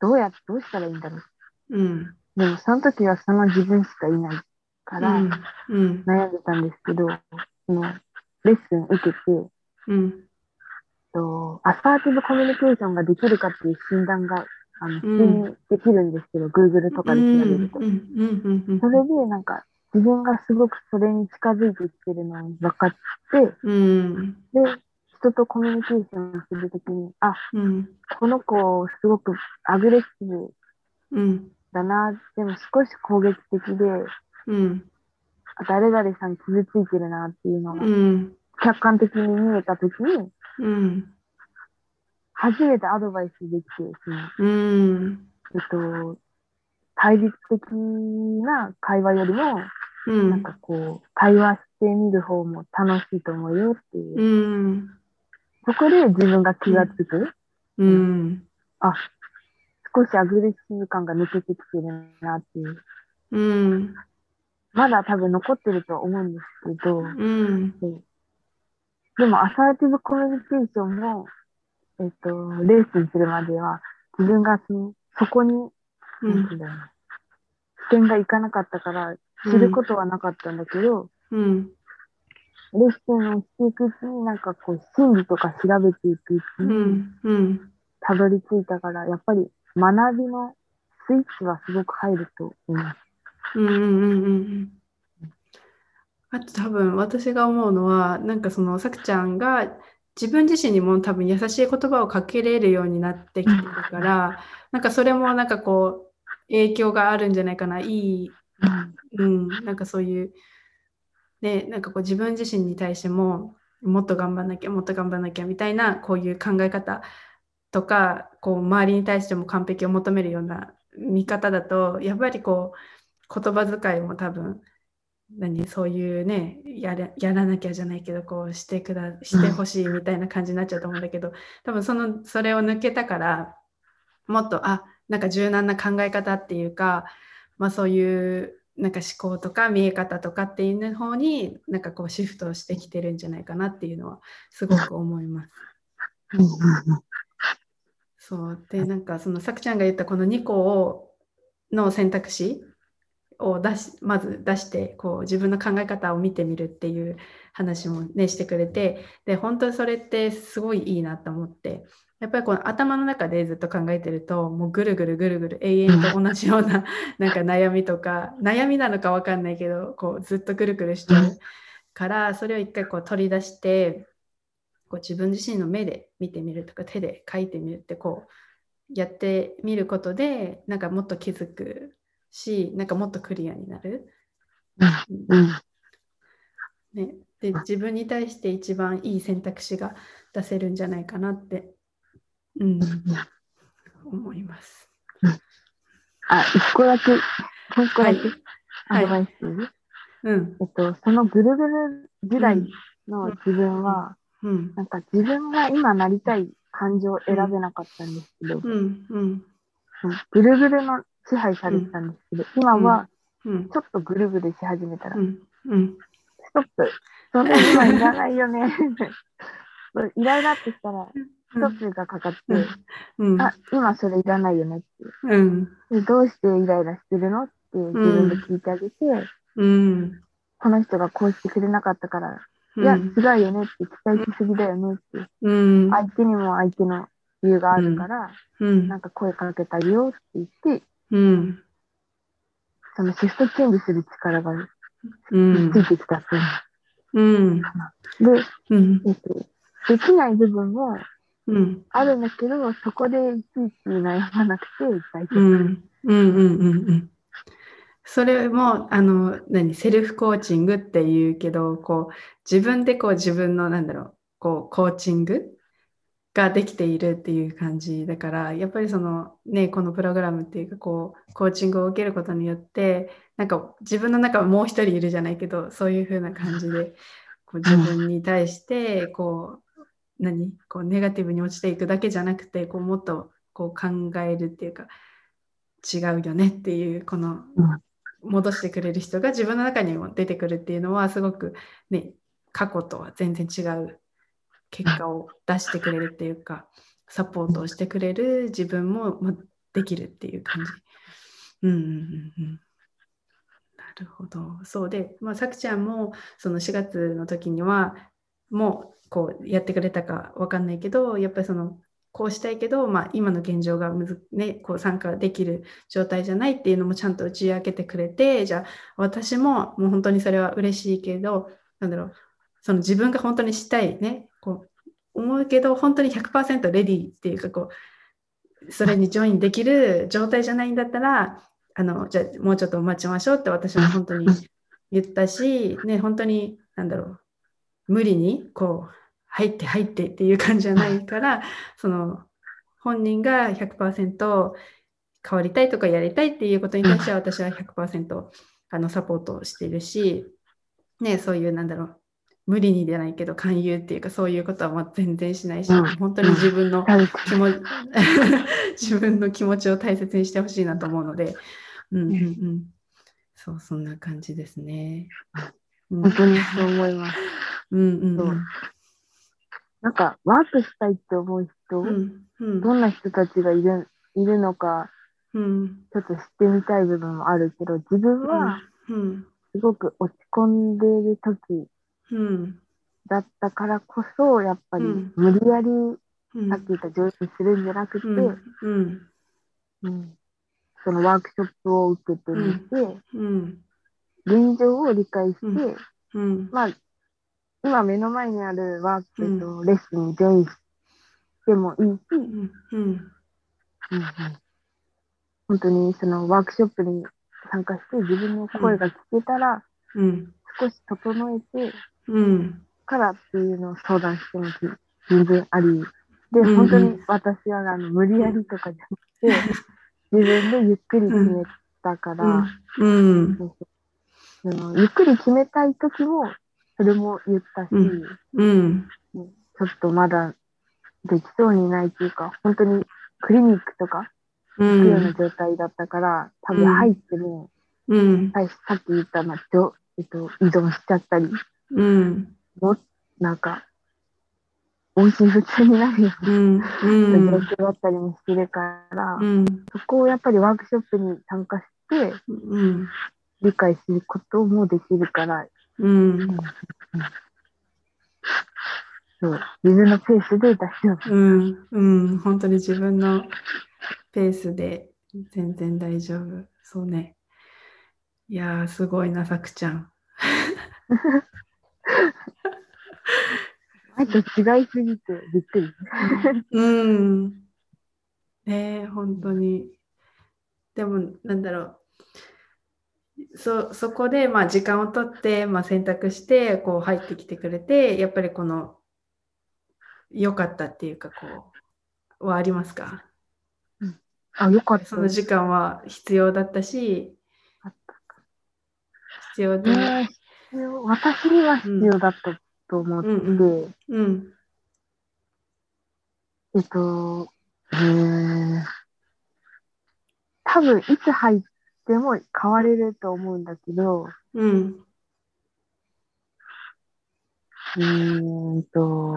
どうやって、どうしたらいいんだろう。うん。でもその時はその自分しかいないからうん。悩んでたんですけど、そのレッスン受けて、うん。とアサーティブコミュニケーションができるかっていう診断が、あの、普うん。通にできるんですけど、Google とかで調べると。それでなんか自分がすごくそれに近づいてきてるのを分かって、うん。で、人とコミュニケーションするときに、あ、うん。この子すごくアグレッシブうん。だな、でも少し攻撃的で、うん。あ誰々さん傷ついてるなっていうのがうん。客観的に見えたときに、うん。初めてアドバイスできて、そのうん。えっと、対立的な会話よりも、うん。なんかこう、対話してみる方も楽しいと思うよっていう。うん。そこで自分が気がつく。うん。あ、少しアグレッシブ感が抜けてきてるなっていう。うん。まだ多分残ってるとは思うんですけど、うん。でもアサーティブコミュニケーションも、えっと、レースにするまでは、自分がそのそこに、うん。視点がいかなかったから、知ることはなかったんだけど、うん。レッスンをしていくうちに、なんかこう、心理とか調べていくうちうに、んうんたどり着いたから、やっぱり学びのスイッチはすごく入ると思います。うん。うん。うん。うん。あと多分私が思うのはなんかそのさくちゃんが自分自身にも多分優しい言葉をかけれるようになってきてるからなんかそれもなんかこう影響があるんじゃないかな。いい、うん、なんかそういうねなんかこう自分自身に対してももっと頑張んなきゃもっと頑張んなきゃみたいなこういう考え方とかこう周りに対しても完璧を求めるような見方だとやっぱりこう言葉遣いも多分何そういうねやれやらなきゃじゃないけどこうしてくだしてほしいみたいな感じになっちゃうと思うんだけど多分そのそれを抜けたからもっとあなんか柔軟な考え方っていうか、まあ、そういうなんか思考とか見え方とかっていう方になんかこうシフトしてきてるんじゃないかなっていうのはすごく思います。そうでなんかそのさくちゃんが言ったこの2個をの選択肢を出しまず出してこう自分の考え方を見てみるっていう話もねしてくれてで本当にそれってすごいいいなと思ってやっぱりこの頭の中でずっと考えてるともうぐるぐるぐるぐる永遠と同じような なんか悩みとか悩みなのか分かんないけどこうずっとぐるぐるしちゃうからそれを一回こう取り出してこう自分自身の目で見てみるとか手で書いてみるってこうやってみることでなんかもっと気づくしなんかもっとクリアになる。うんね、で自分に対して一番いい選択肢が出せるんじゃないかなって、うん、思います。あ、一個だけ、もう一個だけはい。アドバイス、うん、えっと、そのぐるぐる時代の自分は、うん、なんか自分が今なりたい感情を選べなかったんですけど、うん、うん、ぐるぐるの支配されてたんですけど、今はうん、ちょっとぐるぐるし始めたら、うん、うん、ストップ。それ今いらないよね。イライラってしたら、ストップがかかって、うん、あ、今それいらないよねって。うん、でどうしてイライラしてるのって自分で聞いてあげて、うん、この人がこうしてくれなかったから、うん、いや、違うよねって、期待しすぎだよねって、うん、相手にも相手の理由があるから、うん。なんか声かけてあげようって言って、うん、そのシフトチェンジする力がうん。ついてきたっていううん、で、うん、えっと、できない部分もうん、あるんだけど、そこでいちいち悩まなくて大丈夫。うん、うん、うん、うん。それもあの何セルフコーチングっていうけどこう自分でこう自分のなん。だろうこうコーチングっができているっていう感じだからやっぱりそのねこのプログラムっていうかこうコーチングを受けることによってなん。か自分の中はもう一人いるじゃないけどそういう風な感じでこう自分に対してこう何？こうネガティブに落ちていくだけじゃなくてこうもっとこう考えるっていうか違うよねっていうこの戻してくれる人が自分の中にも出てくるっていうのはすごくね過去とは全然違う結果を出してくれるっていうかサポートをしてくれる自分もできるっていう感じ。うんうんうんうんなるほど。そうで、まあ、さくちゃんもその4月の時にはもこうやってくれたかわかんないけど、やっぱりそのこうしたいけど、まあ、今の現状がむず、ね、こう参加できる状態じゃないっていうのもちゃんと打ち明けてくれてじゃあ私ももう本当にそれは嬉しいけどなんだろうその自分が本当にしたいねこう思うけど本当に100%レディーっていうかこうそれにジョインできる状態じゃないんだったらあのじゃあもうちょっと待ちましょうって私も本当に言ったし、ね、本当になんだろう無理にこう入って入ってっていう感じじゃないからその本人が100%変わりたいとかやりたいっていうことに対しては 私は100%あのサポートしているし、ね、そういうなんだろう無理にじゃないけど勧誘っていうかそういうことはま全然しないし、本当に自分の気持ち 自分の気持ちを大切にしてほしいなと思うので、うんうんうん、そうそんな感じですね。本当にそう思います。うんうん、うん。なんか、ワークしたいって思う人、うんうん、どんな人たちがいるいるのか、うん、ちょっと知ってみたい部分もあるけど、自分は、すごく落ち込んでいる時だったからこそ、やっぱり無理やり、さっき言った上司するんじゃなくて、うん。そのワークショップを受けてみて、現状を理解して、まあ、今目の前にあるワークとレッスンにジョインしてもいい。し、うんうん。本当にそのワークショップに参加して自分の声が聞けたら、うん、少し整えてからっていうのを相談しても全然あり。で、本当に私はあの無理やりとかじゃなくて、自分でゆっくり決めたから、ゆっくり決めたい時もそれも言ったし、うん、ちょっとまだできそうにないっていうか、本当にクリニックとか行くような状態だったから、多分入っても、うん、さっき言ったの、えっと、依存しちゃったり、うん、もなんか、音信不通になるような、うん、状況だったりもしてるから、うん、そこをやっぱりワークショップに参加して、うん、理解することもできるから、うん。そう、自分のペースで出しよう。うん、うん、本当に自分のペースで全然大丈夫。そうね。いやー、すごいな、さくちゃん。あと違いすぎてびっくり。うん。ねえ、本当に。でも、なんだろう。そそこでまあ時間を取って、まあ、選択してこう入ってきてくれてやっぱりこの良かったっていうかこうはありますか、うん、あよかった。その時間は必要だったし必要で、え。ー、私には必要だったと思って、うんうんうん、えっと、えー、多分いつ入っでも変われると思うんだけど、うん。うーんと、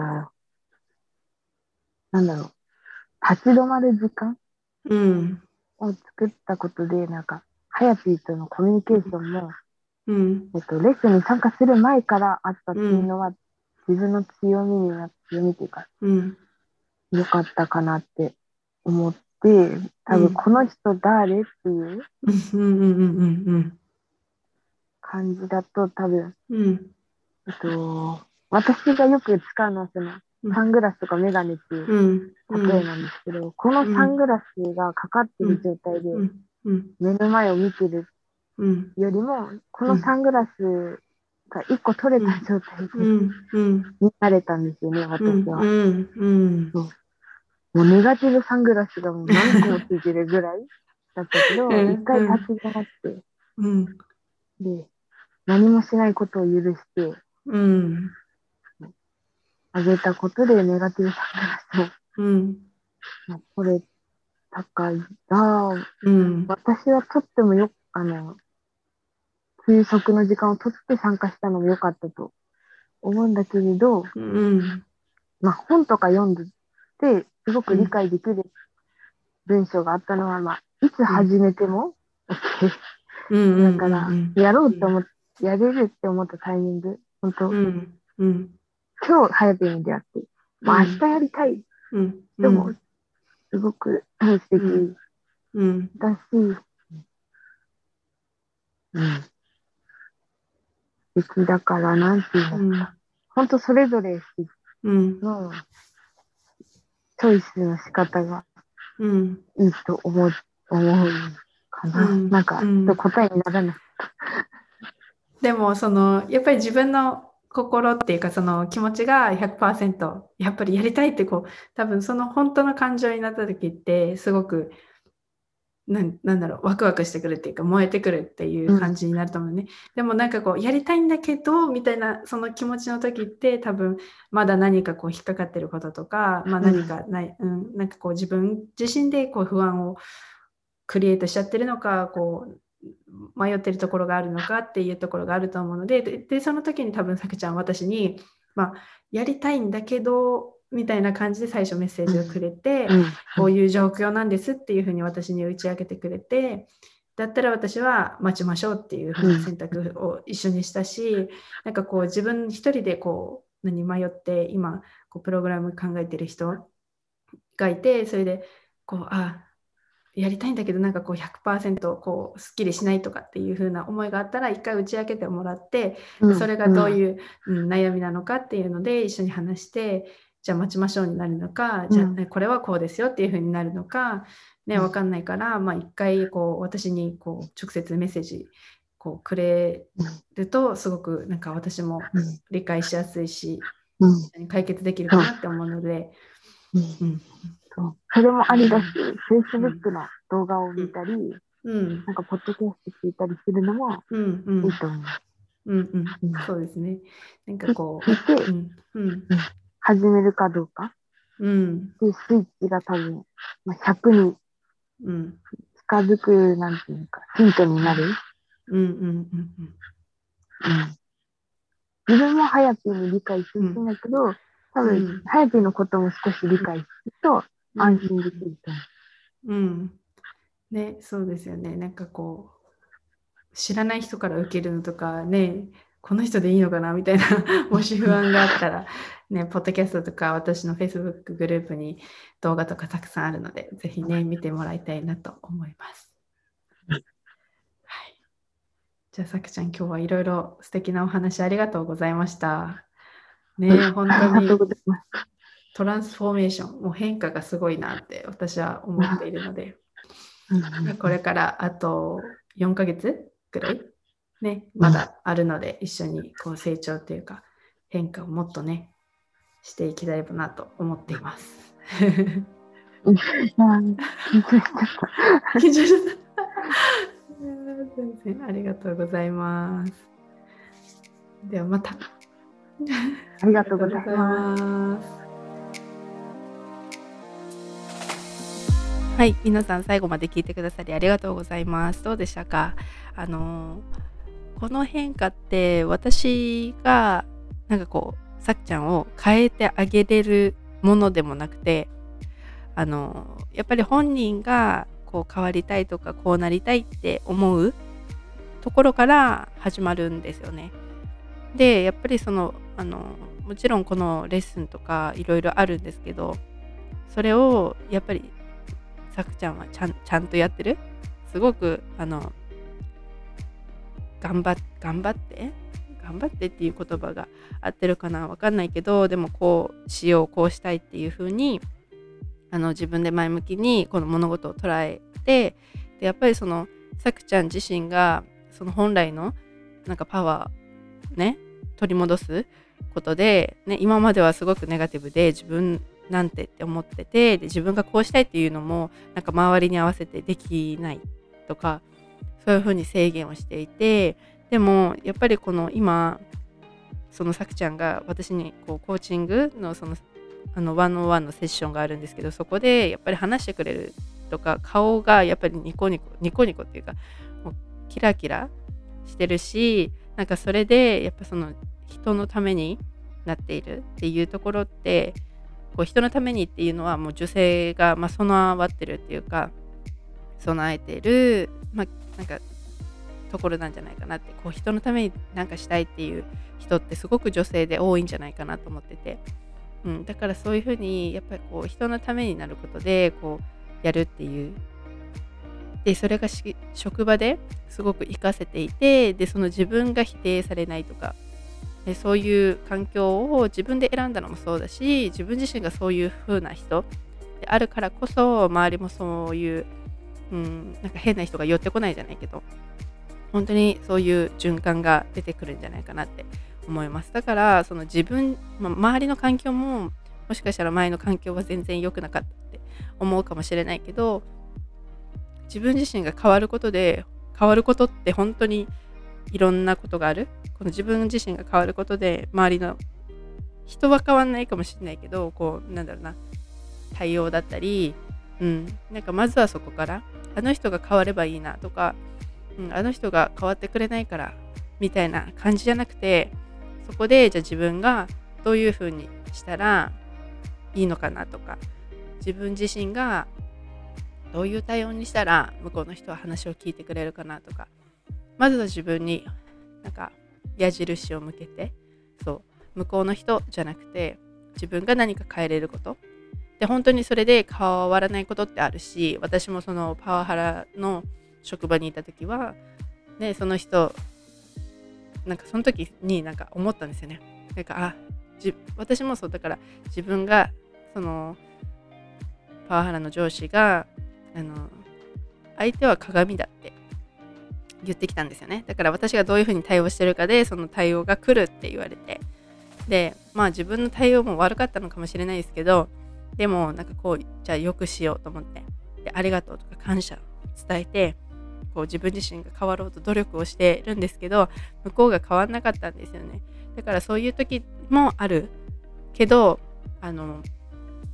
なんだろう、立ち止まる時間うん。を作ったことで、なんか、はやぴーとのコミュニケーションも、うん。えっと、レッスンに参加する前からあったっていうのは、うん、自分の強みにな強みっていうか、うん。良かったかなって思っ、多分この人誰っていう感じだと多分、うん、えっと、私がよく使うのはそのサングラスとかメガネっていう例えなんですけど、このサングラスがかかってる状態で目の前を見てるよりも、このサングラスが1個取れた状態で見られたん。ですよね、私は。もうネガティブサングラスがもう何個もついてるぐらいだったけど、うん一回立ち止まって、うん。で、何もしないことを許してうん。あげたことで、ネガティブサングラスうん。を取れたから、うん。私はとってもよ、あの、休息の時間を取って参加したのも良かったと思うんだけれど、うん。まあ本とか読んでて、すごく理解できる文章があったのは、まあ、いつ始めても OK。うん。だからうん、やろうと思って、やれるって思ったタイミング、本当、うん。うん。今日、早くに出会って、まあ、うん。明日やりたい。うん。でも、すごく素敵。うん。だし、うん。素敵だから、なんていうの、うん。本当それぞれうん。のチョイスの仕方がうんいいと思う、思うかな。うんなんか、答えにならない。でもそのやっぱり自分の心っていうかその気持ちが100%やっぱりやりたいってこう多分その本当の感情になった時ってすごくなんなんだろうワクワクしてくるっていうか燃えてくるっていう感じになると思うね、でもなんかこうやりたいんだけどみたいなその気持ちの時って多分まだ何かこう引っかかってることとか、まあ、何かない、うん。なんかこう自分自身でこう不安をクリエイトしちゃってるのかこう迷ってるところがあるのかっていうところがあると思うのでででその時に多分さくちゃん私に、まあ、やりたいんだけどみたいな感じで最初メッセージをくれて、うん。こういう状況なんですっていうふうに私に打ち明けてくれてだったら私は待ちましょうっていうふうな選択を一緒にしたし、なんかこう自分一人でこう何迷って今こうプログラム考えてる人がいてそれでこうあやりたいんだけどなんかこう100%こうすっきりしないとかっていう風な思いがあったら一回打ち明けてもらってうん。それがどういう、うん悩みなのかっていうので一緒に話してじゃあ待ちましょうになるのか、じゃあこれはこうですよっていう風になるのか、ね、うん。分かんないから、まあ、一回こう私にこう直接メッセージこうくれるとすごくなんか私もうん。理解しやすいしうん。解決できるかなって思うので、うん。うん。そう。それもありだし、Facebook の動画を見たり、うん。なんか、ポッドキャスト聞いたりするのもうんうん。いいと思う。うんうん。うん。そうですね。なんかこう、うん。うん始めるかどうか。うん。っていうスイッチが多分、まあ、100にうん。近づく、なんていうか、ヒントになる。うんうんうんうん。自分もハヤピーに理解してほしいんだけど、多うん。分、ハヤピーのことも少し理解するとうん。安心できると思うん。ねそうですよね。なんかこう知らない人から受けるのとかねこの人でいいのかなみたいな もし不安があったらねポッドキャストとか私の Facebook グループに動画とかたくさんあるのでぜひね見てもらいたいなと思います。はい。じゃあさくちゃん今日はいろいろ素敵なお話ありがとうございました。ねう。本当に。トランスフォーメーション、もう変化がすごいなって私は思っているので、うんこれからあと4ヶ月ぐらい、ね、まだあるので、一緒にこう成長というか変化をもっとね、していきたいなと思っています。緊張した。緊張した。全然ありがとうございます。ではまた。ありがとうございます。ます。はい、皆さん最後まで聞いてくださりありがとうございます。どうでしたか？あのこの変化って私がなんかこうさっちゃんを変えてあげれるものでもなくてあのやっぱり本人がこう変わりたいとかこうなりたいって思うところから始まるんですよね。でやっぱりそのあのもちろんこのレッスンとかいろいろあるんですけどそれをやっぱりさくちゃんはちゃんちゃんとやってる？すごくあの頑張っ頑張って？頑張ってっていう言葉が合ってるかなわかんないけどでもこうしようこうしたいっていう風にあの自分で前向きにこの物事を捉えてでやっぱりそのさくちゃん自身がその本来のなんかパワーね取り戻すことで、ね、今まではすごくネガティブで自分なんてって思っててで自分がこうしたいっていうのもなんか周りに合わせてできないとかそういうふうに制限をしていてでもやっぱりこの今そのさくちゃんが私にこうコーチングのそのあのワンオンワンのセッションがあるんですけどそこでやっぱり話してくれるとか顔がやっぱりニコニコニコニコっていうかもうキラキラしてるしなんかそれでやっぱその人のためになっているっていうところってこう人のためにっていうのはもう女性がま備わってるっていうか備えてる、まあ、なんかところなんじゃないかなってこう人のために何かしたいっていう人ってすごく女性で多いんじゃないかなと思ってて、うん、だからそういうふうにやっぱりこう人のためになることでこうやるっていう。でそれが職場ですごく活かせていてでその自分が否定されないとか。でそういう環境を自分で選んだのもそうだし自分自身がそういう風な人であるからこそ周りもそういう、うん、なんか変な人が寄ってこないじゃないけど本当にそういう循環が出てくるんじゃないかなって思います。だからその自分、まあ、周りの環境ももしかしたら前の環境は全然良くなかったって思うかもしれないけど自分自身が変わることで変わることって本当にいろんなことがある。この自分自身が変わることで周りの人は変わんないかもしれないけどこうなんだろうな対応だったり、うん、なんかまずはそこからあの人が変わればいいなとか、うん、あの人が変わってくれないからみたいな感じじゃなくてそこでじゃあ自分がどういうふうにしたらいいのかなとか自分自身がどういう対応にしたら向こうの人は話を聞いてくれるかなとかまずは自分になんか矢印を向けてそう向こうの人じゃなくて自分が何か変えれることで本当にそれで変わらないことってあるし私もそのパワハラの職場にいた時は、ね、その人なんかその時になんか思ったんですよね。なんかあ私もそうだから自分がそのパワハラの上司があの相手は鏡だって言ってきたんですよねだから私がどういうふうに対応してるかでその対応が来るって言われてでまあ自分の対応も悪かったのかもしれないですけどでもなんかこうじゃあよくしようと思ってでありがとうとか感謝伝えてこう自分自身が変わろうと努力をしてるんですけど向こうが変わんなかったんですよね。だからそういう時もあるけどあの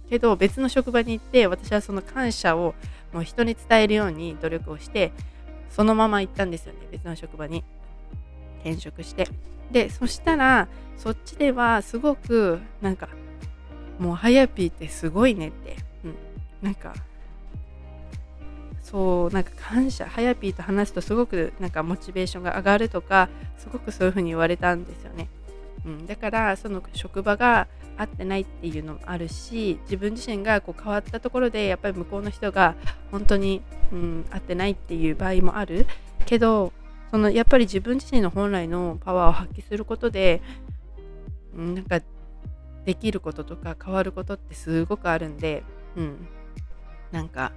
けど別の職場に行って私はその感謝をもう人に伝えるように努力をしてそのまま行ったんですよね別の職場に。転職して。でそしたらそっちではすごくなんかもうはやぴーってすごいねって、うん、なんかそうなんか感謝。はやぴーと話すとすごくなんかモチベーションが上がるとかすごくそういう風に言われたんですよね。うん、だからその職場が合ってないっていうのもあるし自分自身がこう変わったところでやっぱり向こうの人が本当に、うん、合ってないっていう場合もある。けどそのやっぱり自分自身の本来のパワーを発揮することで、うん、なんかできることとか変わることってすごくあるんで、うん、なんか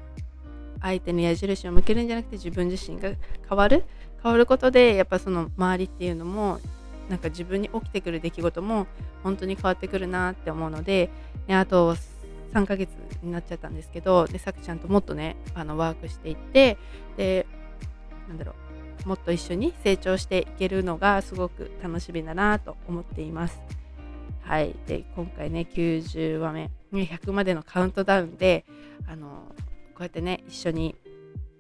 相手の矢印を向けるんじゃなくて自分自身が変わる変わることでやっぱその周りっていうのもなんか自分に起きてくる出来事も本当に変わってくるなって思うので、ね、あと3ヶ月になっちゃったんですけどでさくちゃんともっとねあのワークしていってでなんだろうもっと一緒に成長していけるのがすごく楽しみだなと思っています。はい、で今回ね90話目100までのカウントダウンであのこうやってね一緒に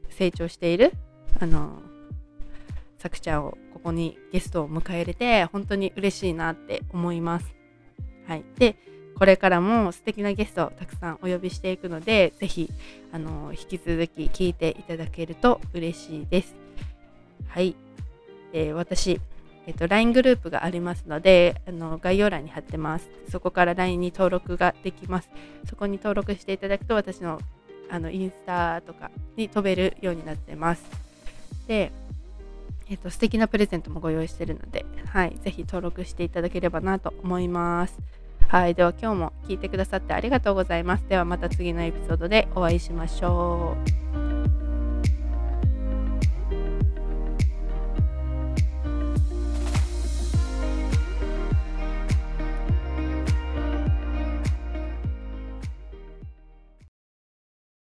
成長しているあのさくちゃんをここにゲストを迎え入れて本当に嬉しいなって思います。はい、でこれからも素敵なゲストをたくさんお呼びしていくので是非あの引き続き聞いていただけると嬉しいです。はい、えー、私えっと、LINE グループがありますのであの概要欄に貼ってます。そこから LINE に登録ができます。そこに登録していただくと私のあのインスタとかに飛べるようになってます。で、えっ、ー、と、素敵なプレゼントもご用意してるので、はい、ぜひ登録していただければなと思います。はい、では今日も聞いてくださってありがとうございます。ではまた次のエピソードでお会いしましょう。